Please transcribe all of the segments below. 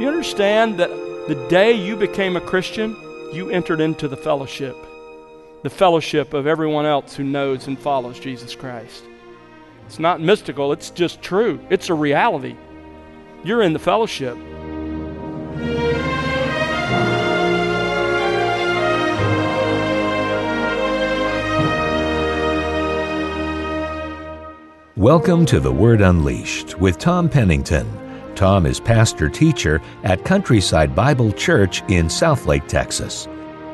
You understand that the day you became a Christian, you entered into the fellowship, the fellowship of everyone else who knows and follows Jesus Christ. It's not mystical, it's just true. It's a reality. You're in the fellowship. Welcome to The Word Unleashed with Tom Pennington. Tom is pastor teacher at Countryside Bible Church in Southlake, Texas.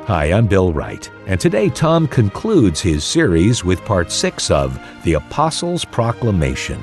Hi, I'm Bill Wright, and today Tom concludes his series with part six of The Apostles' Proclamation.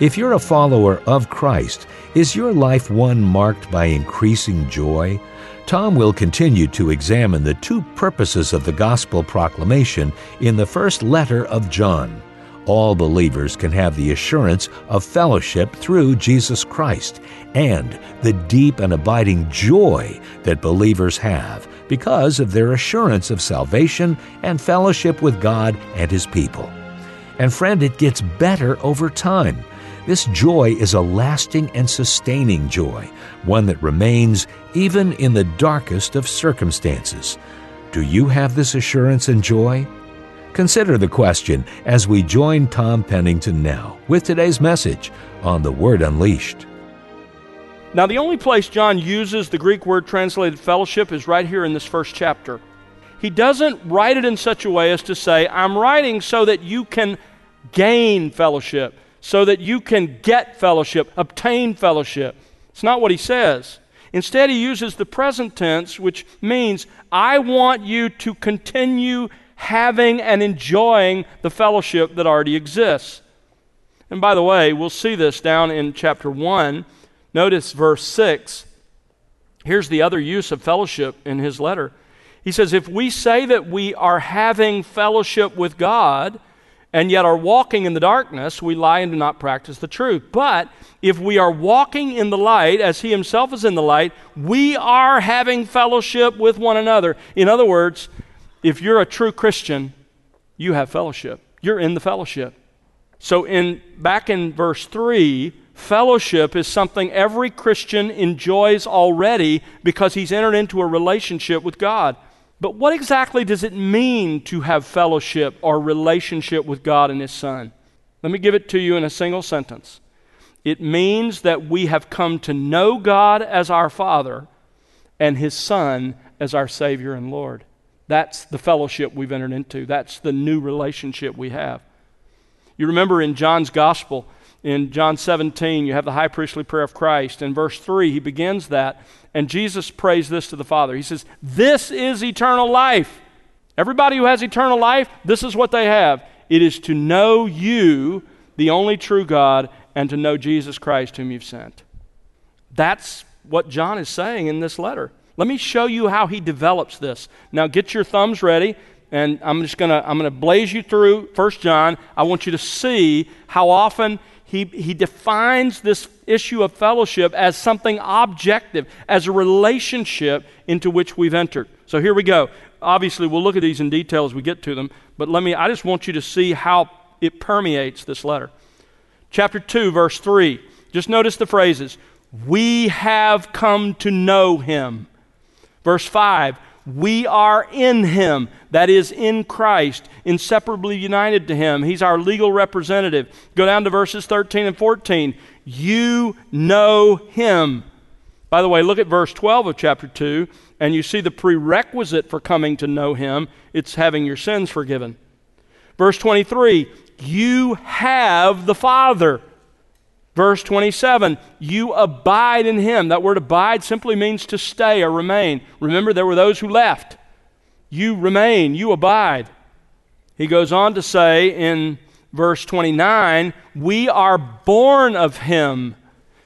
If you're a follower of Christ, is your life one marked by increasing joy? Tom will continue to examine the two purposes of the gospel proclamation in the first letter of John all believers can have the assurance of fellowship through Jesus Christ and the deep and abiding joy that believers have because of their assurance of salvation and fellowship with God and His people. And friend, it gets better over time. This joy is a lasting and sustaining joy, one that remains even in the darkest of circumstances. Do you have this assurance and joy? Consider the question as we join Tom Pennington now with today's message on the Word Unleashed. Now, the only place John uses the Greek word translated fellowship is right here in this first chapter. He doesn't write it in such a way as to say, I'm writing so that you can gain fellowship, so that you can get fellowship, obtain fellowship. It's not what he says. Instead, he uses the present tense, which means, I want you to continue having and enjoying the fellowship that already exists. And by the way, we'll see this down in chapter 1. Notice verse 6. Here's the other use of fellowship in his letter. He says, If we say that we are having fellowship with God, and yet are walking in the darkness, we lie and do not practice the truth. But if we are walking in the light, as He Himself is in the light, we are having fellowship with one another. In other words, if you're a true Christian, you have fellowship. You're in the fellowship. So in back in verse 3, fellowship is something every Christian enjoys already because he's entered into a relationship with God. But what exactly does it mean to have fellowship or relationship with God and his son? Let me give it to you in a single sentence. It means that we have come to know God as our Father and his son as our Savior and Lord. That's the fellowship we've entered into. That's the new relationship we have. You remember in John's gospel, in John 17, you have the high priestly prayer of Christ. In verse 3, he begins that, and Jesus prays this to the Father. He says, This is eternal life. Everybody who has eternal life, this is what they have it is to know you, the only true God, and to know Jesus Christ, whom you've sent. That's what John is saying in this letter. Let me show you how he develops this. Now get your thumbs ready and I'm just going to I'm going to blaze you through First John. I want you to see how often he, he defines this issue of fellowship as something objective, as a relationship into which we've entered. So here we go. Obviously, we'll look at these in detail as we get to them, but let me I just want you to see how it permeates this letter. Chapter 2, verse 3. Just notice the phrases. We have come to know him. Verse 5 We are in him, that is, in Christ, inseparably united to him. He's our legal representative. Go down to verses 13 and 14. You know him. By the way, look at verse 12 of chapter 2, and you see the prerequisite for coming to know him it's having your sins forgiven. Verse 23 You have the Father. Verse 27, you abide in him. That word abide simply means to stay or remain. Remember, there were those who left. You remain, you abide. He goes on to say in verse 29, we are born of him.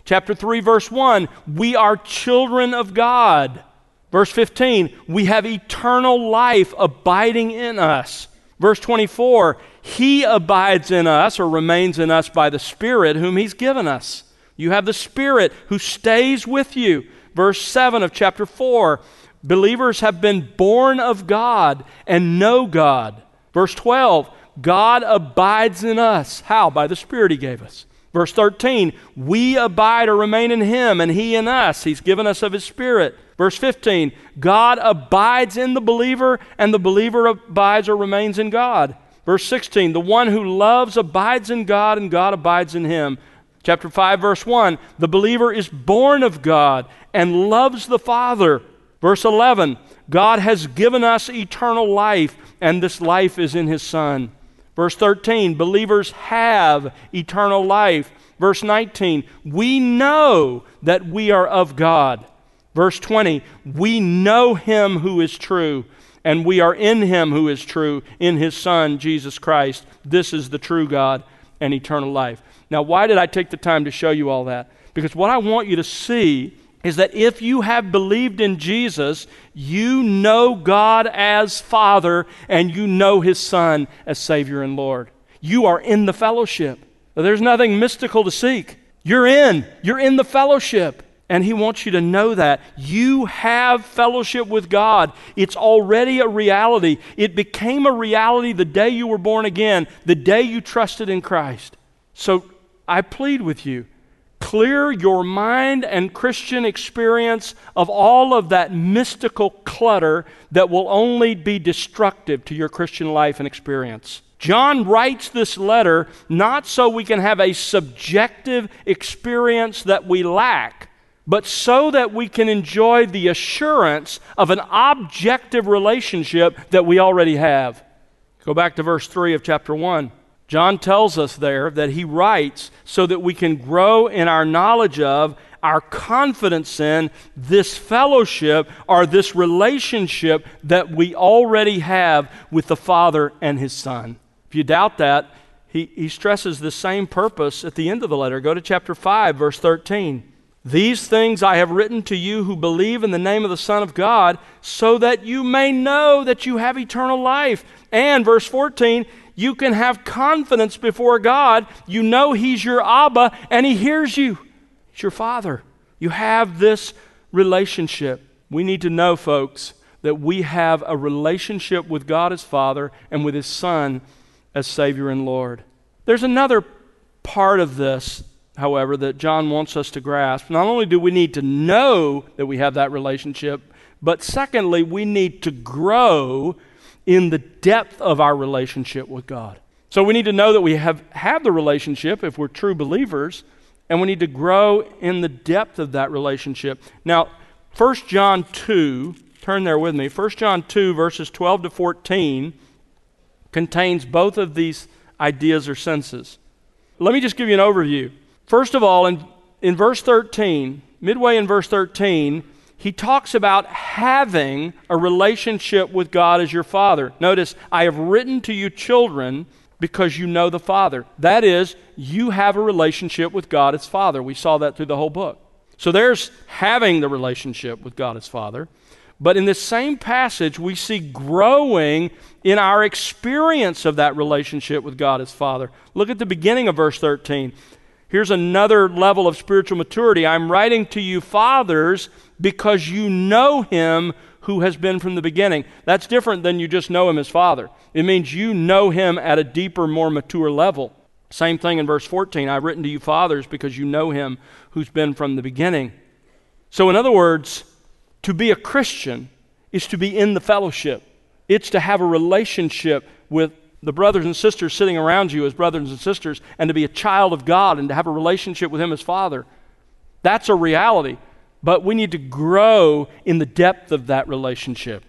Chapter 3, verse 1, we are children of God. Verse 15, we have eternal life abiding in us. Verse 24, He abides in us or remains in us by the Spirit whom He's given us. You have the Spirit who stays with you. Verse 7 of chapter 4, believers have been born of God and know God. Verse 12, God abides in us. How? By the Spirit He gave us. Verse 13, we abide or remain in him, and he in us. He's given us of his Spirit. Verse 15, God abides in the believer, and the believer abides or remains in God. Verse 16, the one who loves abides in God, and God abides in him. Chapter 5, verse 1, the believer is born of God and loves the Father. Verse 11, God has given us eternal life, and this life is in his Son. Verse 13, believers have eternal life. Verse 19, we know that we are of God. Verse 20, we know him who is true, and we are in him who is true, in his Son, Jesus Christ. This is the true God and eternal life. Now, why did I take the time to show you all that? Because what I want you to see is that if you have believed in Jesus, you know God as Father and you know His Son as Savior and Lord. You are in the fellowship. There's nothing mystical to seek. You're in. You're in the fellowship. And He wants you to know that. You have fellowship with God. It's already a reality. It became a reality the day you were born again, the day you trusted in Christ. So I plead with you clear your mind and Christian experience of all of that mystical clutter that will only be destructive to your Christian life and experience. John writes this letter not so we can have a subjective experience that we lack, but so that we can enjoy the assurance of an objective relationship that we already have. Go back to verse 3 of chapter 1. John tells us there that he writes so that we can grow in our knowledge of, our confidence in this fellowship or this relationship that we already have with the Father and His Son. If you doubt that, he, he stresses the same purpose at the end of the letter. Go to chapter 5, verse 13. These things I have written to you who believe in the name of the Son of God, so that you may know that you have eternal life. And, verse 14, you can have confidence before God. You know He's your Abba and He hears you. He's your Father. You have this relationship. We need to know, folks, that we have a relationship with God as Father and with His Son as Savior and Lord. There's another part of this, however, that John wants us to grasp. Not only do we need to know that we have that relationship, but secondly, we need to grow in the depth of our relationship with God. So we need to know that we have, have the relationship if we're true believers, and we need to grow in the depth of that relationship. Now, 1 John 2, turn there with me. 1 John 2, verses 12 to 14, contains both of these ideas or senses. Let me just give you an overview. First of all, in, in verse 13, midway in verse 13, he talks about having a relationship with God as your Father. Notice, I have written to you, children, because you know the Father. That is, you have a relationship with God as Father. We saw that through the whole book. So there's having the relationship with God as Father. But in this same passage, we see growing in our experience of that relationship with God as Father. Look at the beginning of verse 13. Here's another level of spiritual maturity. I'm writing to you, fathers, because you know him who has been from the beginning. That's different than you just know him as Father. It means you know him at a deeper, more mature level. Same thing in verse 14. I've written to you, fathers, because you know him who's been from the beginning. So, in other words, to be a Christian is to be in the fellowship, it's to have a relationship with the brothers and sisters sitting around you as brothers and sisters, and to be a child of God and to have a relationship with Him as Father. That's a reality, but we need to grow in the depth of that relationship.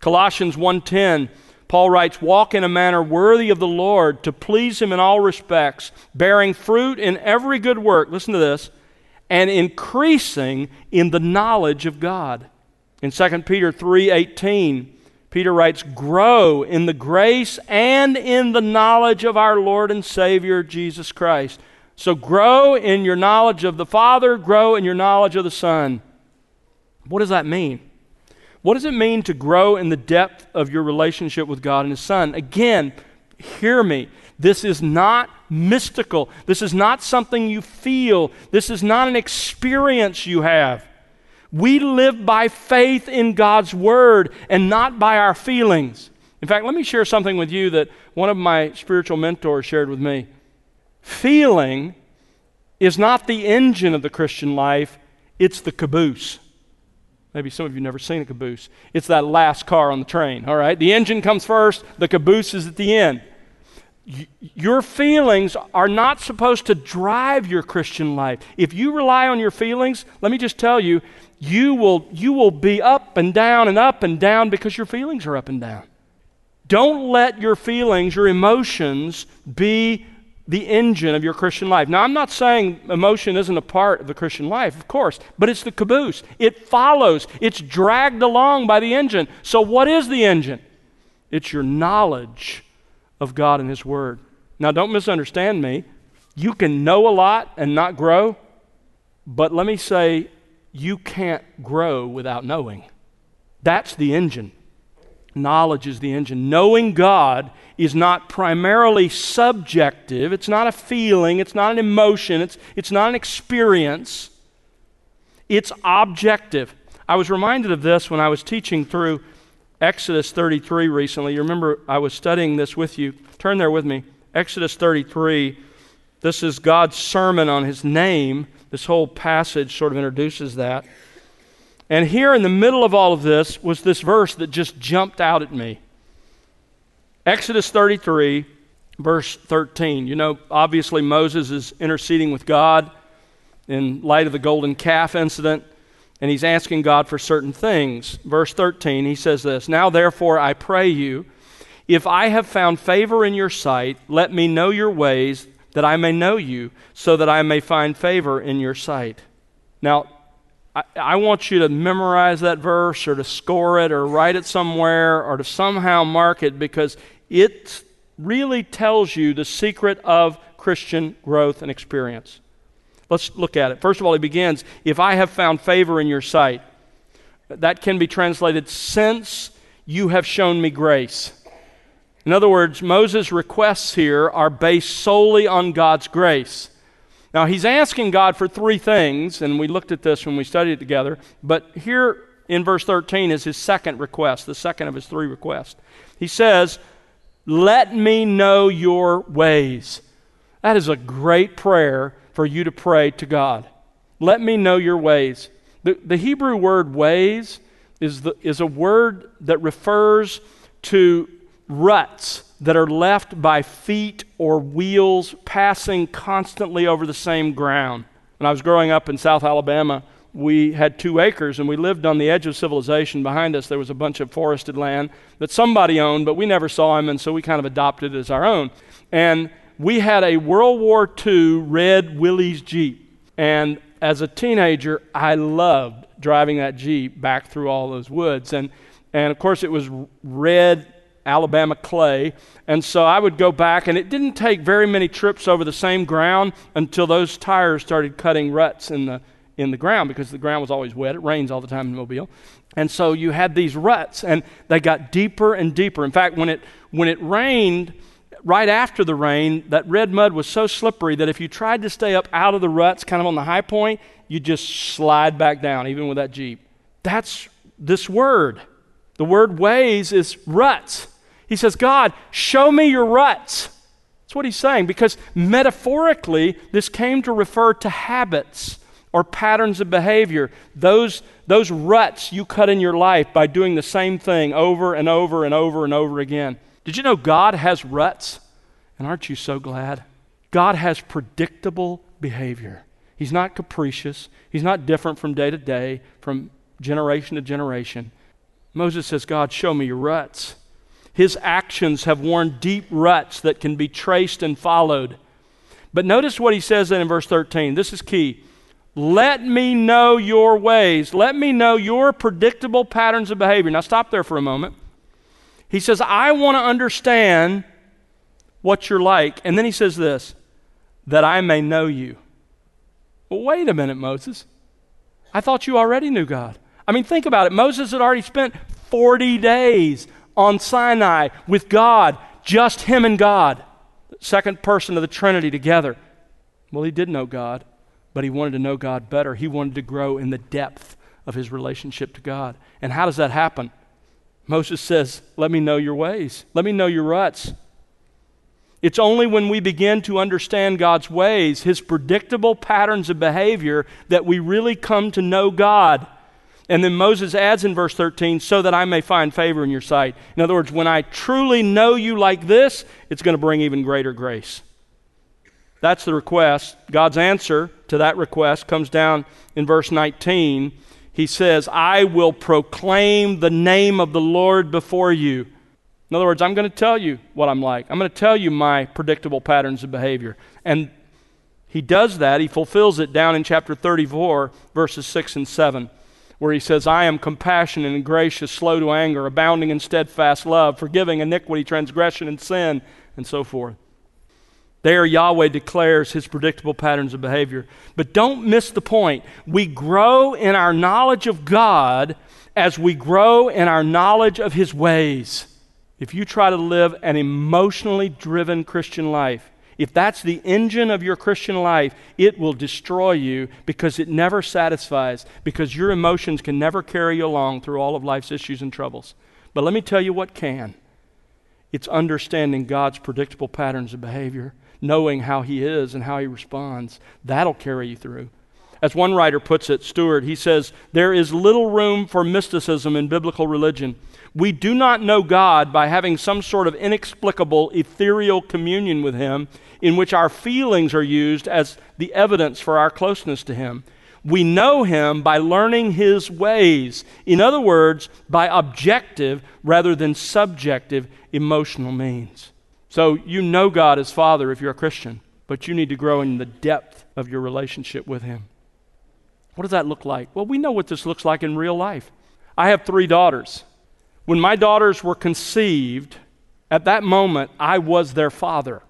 Colossians 1:10 Paul writes, Walk in a manner worthy of the Lord, to please Him in all respects, bearing fruit in every good work. Listen to this, and increasing in the knowledge of God. In 2 Peter 3:18, Peter writes, Grow in the grace and in the knowledge of our Lord and Savior Jesus Christ. So grow in your knowledge of the Father, grow in your knowledge of the Son. What does that mean? What does it mean to grow in the depth of your relationship with God and His Son? Again, hear me. This is not mystical. This is not something you feel. This is not an experience you have. We live by faith in God's Word and not by our feelings. In fact, let me share something with you that one of my spiritual mentors shared with me. Feeling is not the engine of the Christian life, it's the caboose. Maybe some of you never seen a caboose. It's that last car on the train, all right? The engine comes first, the caboose is at the end. Your feelings are not supposed to drive your Christian life. If you rely on your feelings, let me just tell you, you will, you will be up and down and up and down because your feelings are up and down. Don't let your feelings, your emotions, be the engine of your Christian life. Now, I'm not saying emotion isn't a part of the Christian life, of course, but it's the caboose. It follows, it's dragged along by the engine. So, what is the engine? It's your knowledge of God and His Word. Now, don't misunderstand me. You can know a lot and not grow, but let me say, you can't grow without knowing. That's the engine. Knowledge is the engine. Knowing God is not primarily subjective, it's not a feeling, it's not an emotion, it's, it's not an experience. It's objective. I was reminded of this when I was teaching through Exodus 33 recently. You remember I was studying this with you. Turn there with me. Exodus 33. This is God's sermon on his name. This whole passage sort of introduces that. And here in the middle of all of this was this verse that just jumped out at me. Exodus 33, verse 13. You know, obviously Moses is interceding with God in light of the golden calf incident, and he's asking God for certain things. Verse 13, he says this Now therefore I pray you, if I have found favor in your sight, let me know your ways, that I may know you, so that I may find favor in your sight. Now, I, I, want you to memorize that verse or to score it or write it somewhere or to somehow mark it because it really tells you the secret of Christian growth and experience. Let's look at it. First of all, he begins If I have found favor in your sight, that can be translated, since you have shown me grace. In other words, Moses' requests here are based solely on God's grace. Now, he's asking God for three things, and we looked at this when we studied it together, but here in verse 13 is his second request, the second of his three requests. He says, Let me know your ways. That is a great prayer for you to pray to God. Let me know your ways. The, the Hebrew word ways is, the, is a word that refers to ruts that are left by feet or wheels passing constantly over the same ground. When I was growing up in South Alabama, we had two acres and we lived on the edge of civilization. Behind us, there was a bunch of forested land that somebody owned, but we never saw him, and so we kind of adopted it as our own. And we had a World War II red Willys Jeep. And as a teenager, I loved driving that Jeep back through all those woods. And, and of course, it was red Alabama clay. And so I would go back, and it didn't take very many trips over the same ground until those tires started cutting ruts in the, in the ground because the ground was always wet. It rains all the time in Mobile. And so you had these ruts, and they got deeper and deeper. In fact, when it, when it rained, right after the rain, that red mud was so slippery that if you tried to stay up out of the ruts, kind of on the high point, you just slide back down, even with that Jeep. That's this word. The word ways is ruts. He says, God, show me your ruts. That's what he's saying because metaphorically, this came to refer to habits or patterns of behavior. Those, those ruts you cut in your life by doing the same thing over and over and over and over again. Did you know God has ruts? And aren't you so glad? God has predictable behavior. He's not capricious. He's not different from day to day, from generation to generation. Moses says, God, show me your ruts. His actions have worn deep ruts that can be traced and followed. But notice what he says then in verse 13. This is key. Let me know your ways. Let me know your predictable patterns of behavior. Now, stop there for a moment. He says, I want to understand what you're like. And then he says this, that I may know you. Well, wait a minute, Moses. I thought you already knew God. I mean, think about it. Moses had already spent 40 days on Sinai with God, just him and God, second person of the Trinity together. Well, he did know God, but he wanted to know God better. He wanted to grow in the depth of his relationship to God. And how does that happen? Moses says, Let me know your ways, let me know your ruts. It's only when we begin to understand God's ways, His predictable patterns of behavior, that we really come to know God. And then Moses adds in verse 13, so that I may find favor in your sight. In other words, when I truly know you like this, it's going to bring even greater grace. That's the request. God's answer to that request comes down in verse 19. He says, I will proclaim the name of the Lord before you. In other words, I'm going to tell you what I'm like. I'm going to tell you my predictable patterns of behavior. And he does that, he fulfills it down in chapter 34, verses 6 and 7, where he says, I am compassionate and gracious, slow to anger, abounding in steadfast love, forgiving iniquity, transgression, and sin, and so forth. There, Yahweh declares his predictable patterns of behavior. But don't miss the point. We grow in our knowledge of God as we grow in our knowledge of his ways if you try to live an emotionally driven Christian life, if that's the engine of your Christian life, it will destroy you because it never satisfies, because your emotions can never carry you along through all of life's issues and troubles. But let me tell you what can it's understanding God's predictable patterns of behavior, knowing how He is and how He responds. That'll carry you through. As one writer puts it, Stewart, he says, There is little room for mysticism in biblical religion. We do not know God by having some sort of inexplicable ethereal communion with Him in which our feelings are used as the evidence for our closeness to Him. We know Him by learning His ways. In other words, by objective rather than subjective emotional means. So you know God as Father if you're a Christian, but you need to grow in the depth of your relationship with Him. What does that look like? Well, we know what this looks like in real life. I have three daughters. When my daughters were conceived, at that moment, I was their father.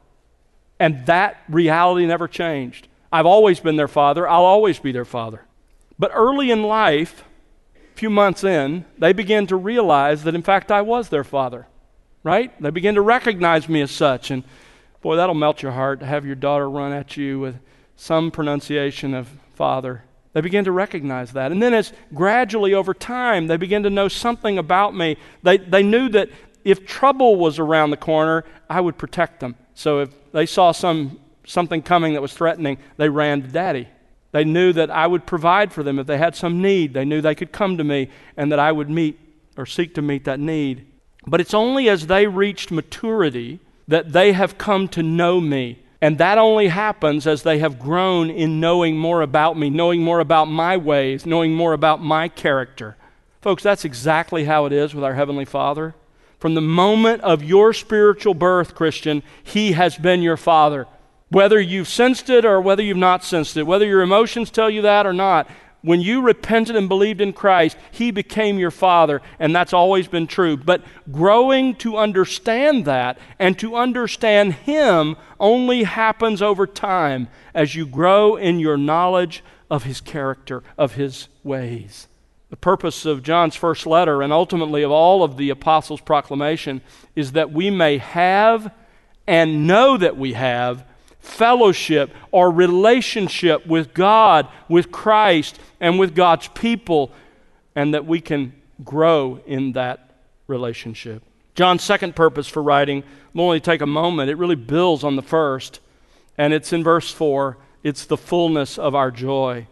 And that reality never changed. I've always been their father. I'll always be their father. But early in life, a few months in, they began to realize that, in fact, I was their father. Right? They began to recognize me as such. And boy, that'll melt your heart to have your daughter run at you with some pronunciation of father. They began to recognize that. And then, as gradually over time, they began to know something about me. They, they knew that if trouble was around the corner, I would protect them. So if they saw some, something coming that was threatening, they ran to daddy. They knew that I would provide for them if they had some need. They knew they could come to me and that I would meet or seek to meet that need. But it's only as they reached maturity that they have come to know me and that only happens as they have grown in knowing more about me, knowing more about my ways, knowing more about my character. Folks, that's exactly how it is with our Heavenly Father. From the moment of your spiritual birth, Christian, He has been your Father. Whether you've sensed it or whether you've not sensed it, whether your emotions tell you that or not, when you repented and believed in Christ, He became your Father, and that's always been true. But growing to understand that and to understand Him only happens over time as you grow in your knowledge of His character, of His ways. The purpose of John's first letter, and ultimately of all of the apostles' proclamation, is that we may have and know that we have fellowship or relationship with God, with Christ, and with God's people, and that we can grow in that relationship. John's second purpose for writing will only take a moment. It really builds on the first, and it's in verse 4. It's the fullness of our joy.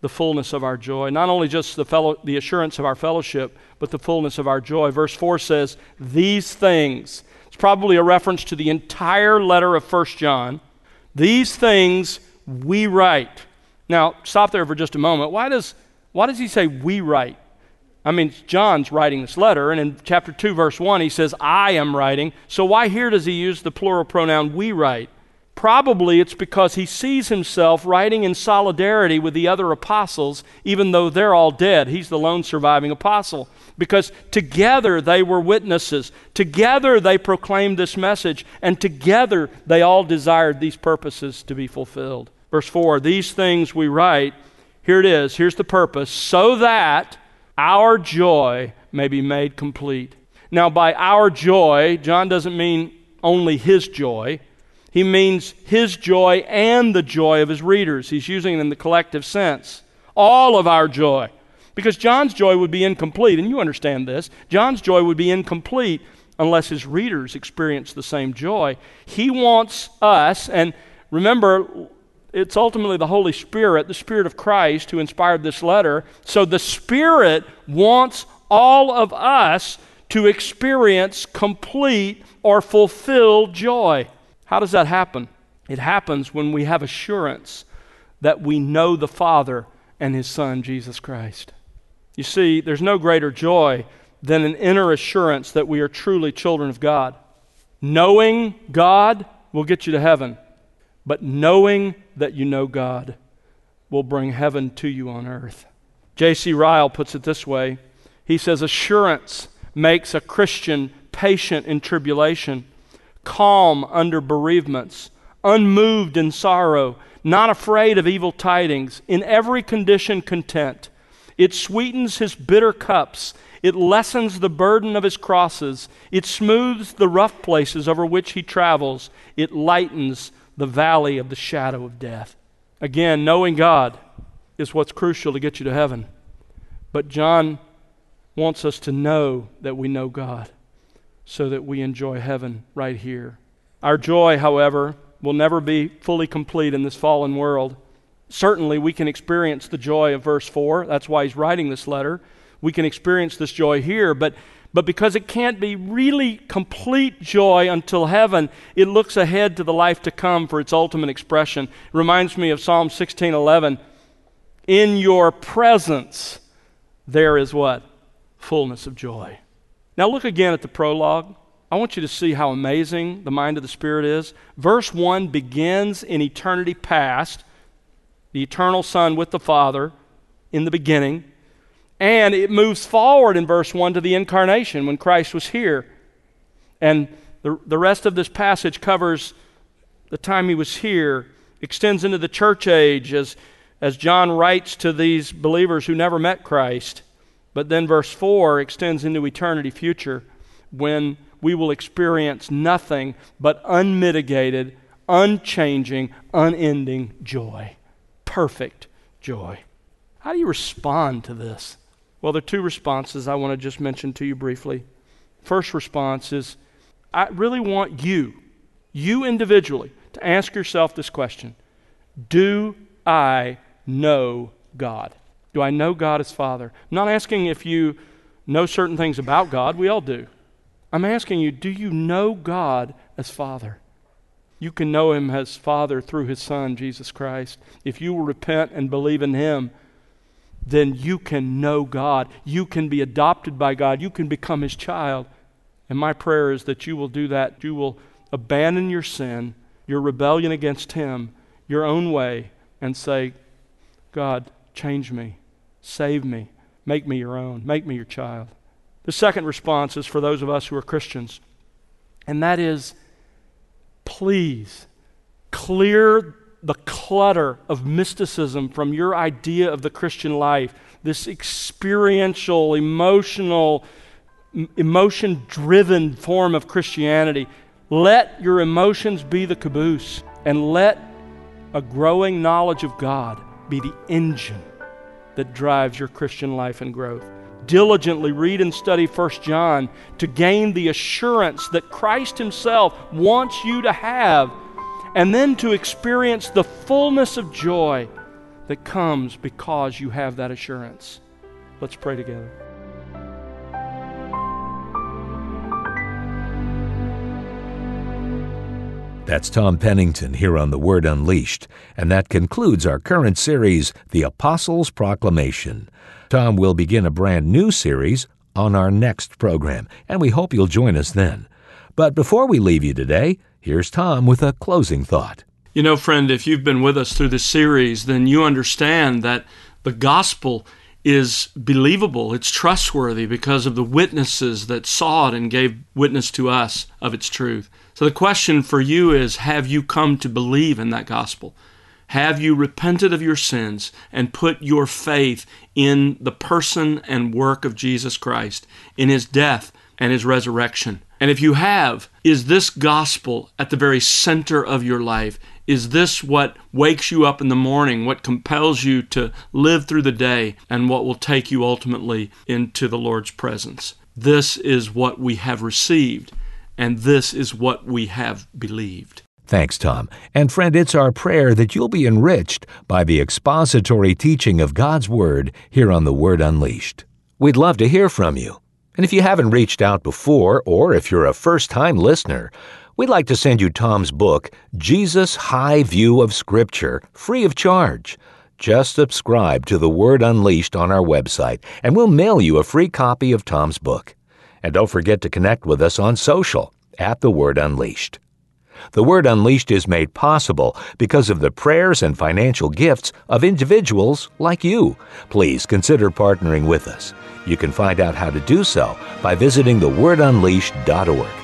The fullness of our joy. Not only just the, fellow, the assurance of our fellowship, but the fullness of our joy. Verse 4 says, These things. It's probably a reference to the entire letter of 1 John. These things we write. Now, stop there for just a moment. Why does, why does he say we write? I mean, John's writing this letter, and in chapter 2, verse 1, he says, I am writing. So why here does he use the plural pronoun we write? Probably it's because he sees himself writing in solidarity with the other apostles, even though they're all dead. He's the lone surviving apostle. Because together they were witnesses. Together they proclaimed this message. And together they all desired these purposes to be fulfilled. Verse 4 These things we write, here it is, here's the purpose, so that our joy may be made complete. Now, by our joy, John doesn't mean only his joy. He means his joy and the joy of his readers. He's using it in the collective sense. All of our joy. Because John's joy would be incomplete, and you understand this. John's joy would be incomplete unless his readers experience the same joy. He wants us, and remember, it's ultimately the Holy Spirit, the Spirit of Christ, who inspired this letter. So the Spirit wants all of us to experience complete or fulfilled joy. How does that happen? It happens when we have assurance that we know the Father and His Son, Jesus Christ. You see, there's no greater joy than an inner assurance that we are truly children of God. Knowing God will get you to heaven, but knowing that you know God will bring heaven to you on earth. J.C. Ryle puts it this way He says, Assurance makes a Christian patient in tribulation, calm under bereavements, unmoved in sorrow, not afraid of evil tidings, in every condition content. It sweetens his bitter cups it lessens the burden of his crosses. It smooths the rough places over which he travels. It lightens the valley of the shadow of death. Again, knowing God is what's crucial to get you to heaven. But John wants us to know that we know God so that we enjoy heaven right here. Our joy, however, will never be fully complete in this fallen world. Certainly, we can experience the joy of verse 4. That's why he's writing this letter we can experience this joy here, but but because it can't be really complete joy until heaven, it looks ahead to the life to come for its ultimate expression. It reminds me of Psalm 16:11. In your presence there is what? Fullness of joy. Now look again at the prologue. I want you to see how amazing the mind of the Spirit is. Verse 1 begins in eternity past, the eternal Son with the Father in the beginning. And it moves forward in verse 1 to the incarnation when Christ was here. And the, the rest of this passage covers the time he was here, extends into the church age as, as John writes to these believers who never met Christ. But then verse 4 extends into eternity future when we will experience nothing but unmitigated, unchanging, unending joy. Perfect joy. How do you respond to this? Well, there are two responses I want to just mention to you briefly. First response is I really want you, you individually, to ask yourself this question Do I know God? Do I know God as Father? I'm not asking if you know certain things about God, we all do. I'm asking you, do you know God as Father? You can know Him as Father through His Son, Jesus Christ. If you will repent and believe in Him, then you can know God. You can be adopted by God. You can become His child. And my prayer is that you will do that. You will abandon your sin, your rebellion against Him, your own way, and say, God, change me, save me, make me your own, make me your child. The second response is for those of us who are Christians, and that is please clear the clutter of mysticism from your idea of the Christian life, this experiential, emotional, emotion driven form of Christianity. Let your emotions be the caboose and let a growing knowledge of God be the engine that drives your Christian life and growth. Diligently read and study 1 John to gain the assurance that Christ Himself wants you to have and then to experience the fullness of joy that comes because you have that assurance. Let's pray together. That's Tom Pennington here on The Word Unleashed, and that concludes our current series, The Apostles' Proclamation. Tom will begin a brand new series on our next program, and we hope you'll join us then. But before we leave you today, Here's Tom with a closing thought. You know, friend, if you've been with us through this series, then you understand that the gospel is believable, it's trustworthy because of the witnesses that saw it and gave witness to us of its truth. So the question for you is Have you come to believe in that gospel? Have you repented of your sins and put your faith in the person and work of Jesus Christ, in his death and his resurrection? And if you have, is this gospel at the very center of your life? Is this what wakes you up in the morning, what compels you to live through the day, and what will take you ultimately into the Lord's presence? This is what we have received, and this is what we have believed. Thanks, Tom. And friend, it's our prayer that you'll be enriched by the expository teaching of God's Word here on The Word Unleashed. We'd love to hear from you. And if you haven't reached out before, or if you're a first time listener, we'd like to send you Tom's book, Jesus High View of Scripture, free of charge. Just subscribe to The Word Unleashed on our website, and we'll mail you a free copy of Tom's book. And don't forget to connect with us on social at The Word Unleashed. The Word Unleashed is made possible because of the prayers and financial gifts of individuals like you. Please consider partnering with us. You can find out how to do so by visiting thewordunleashed.org.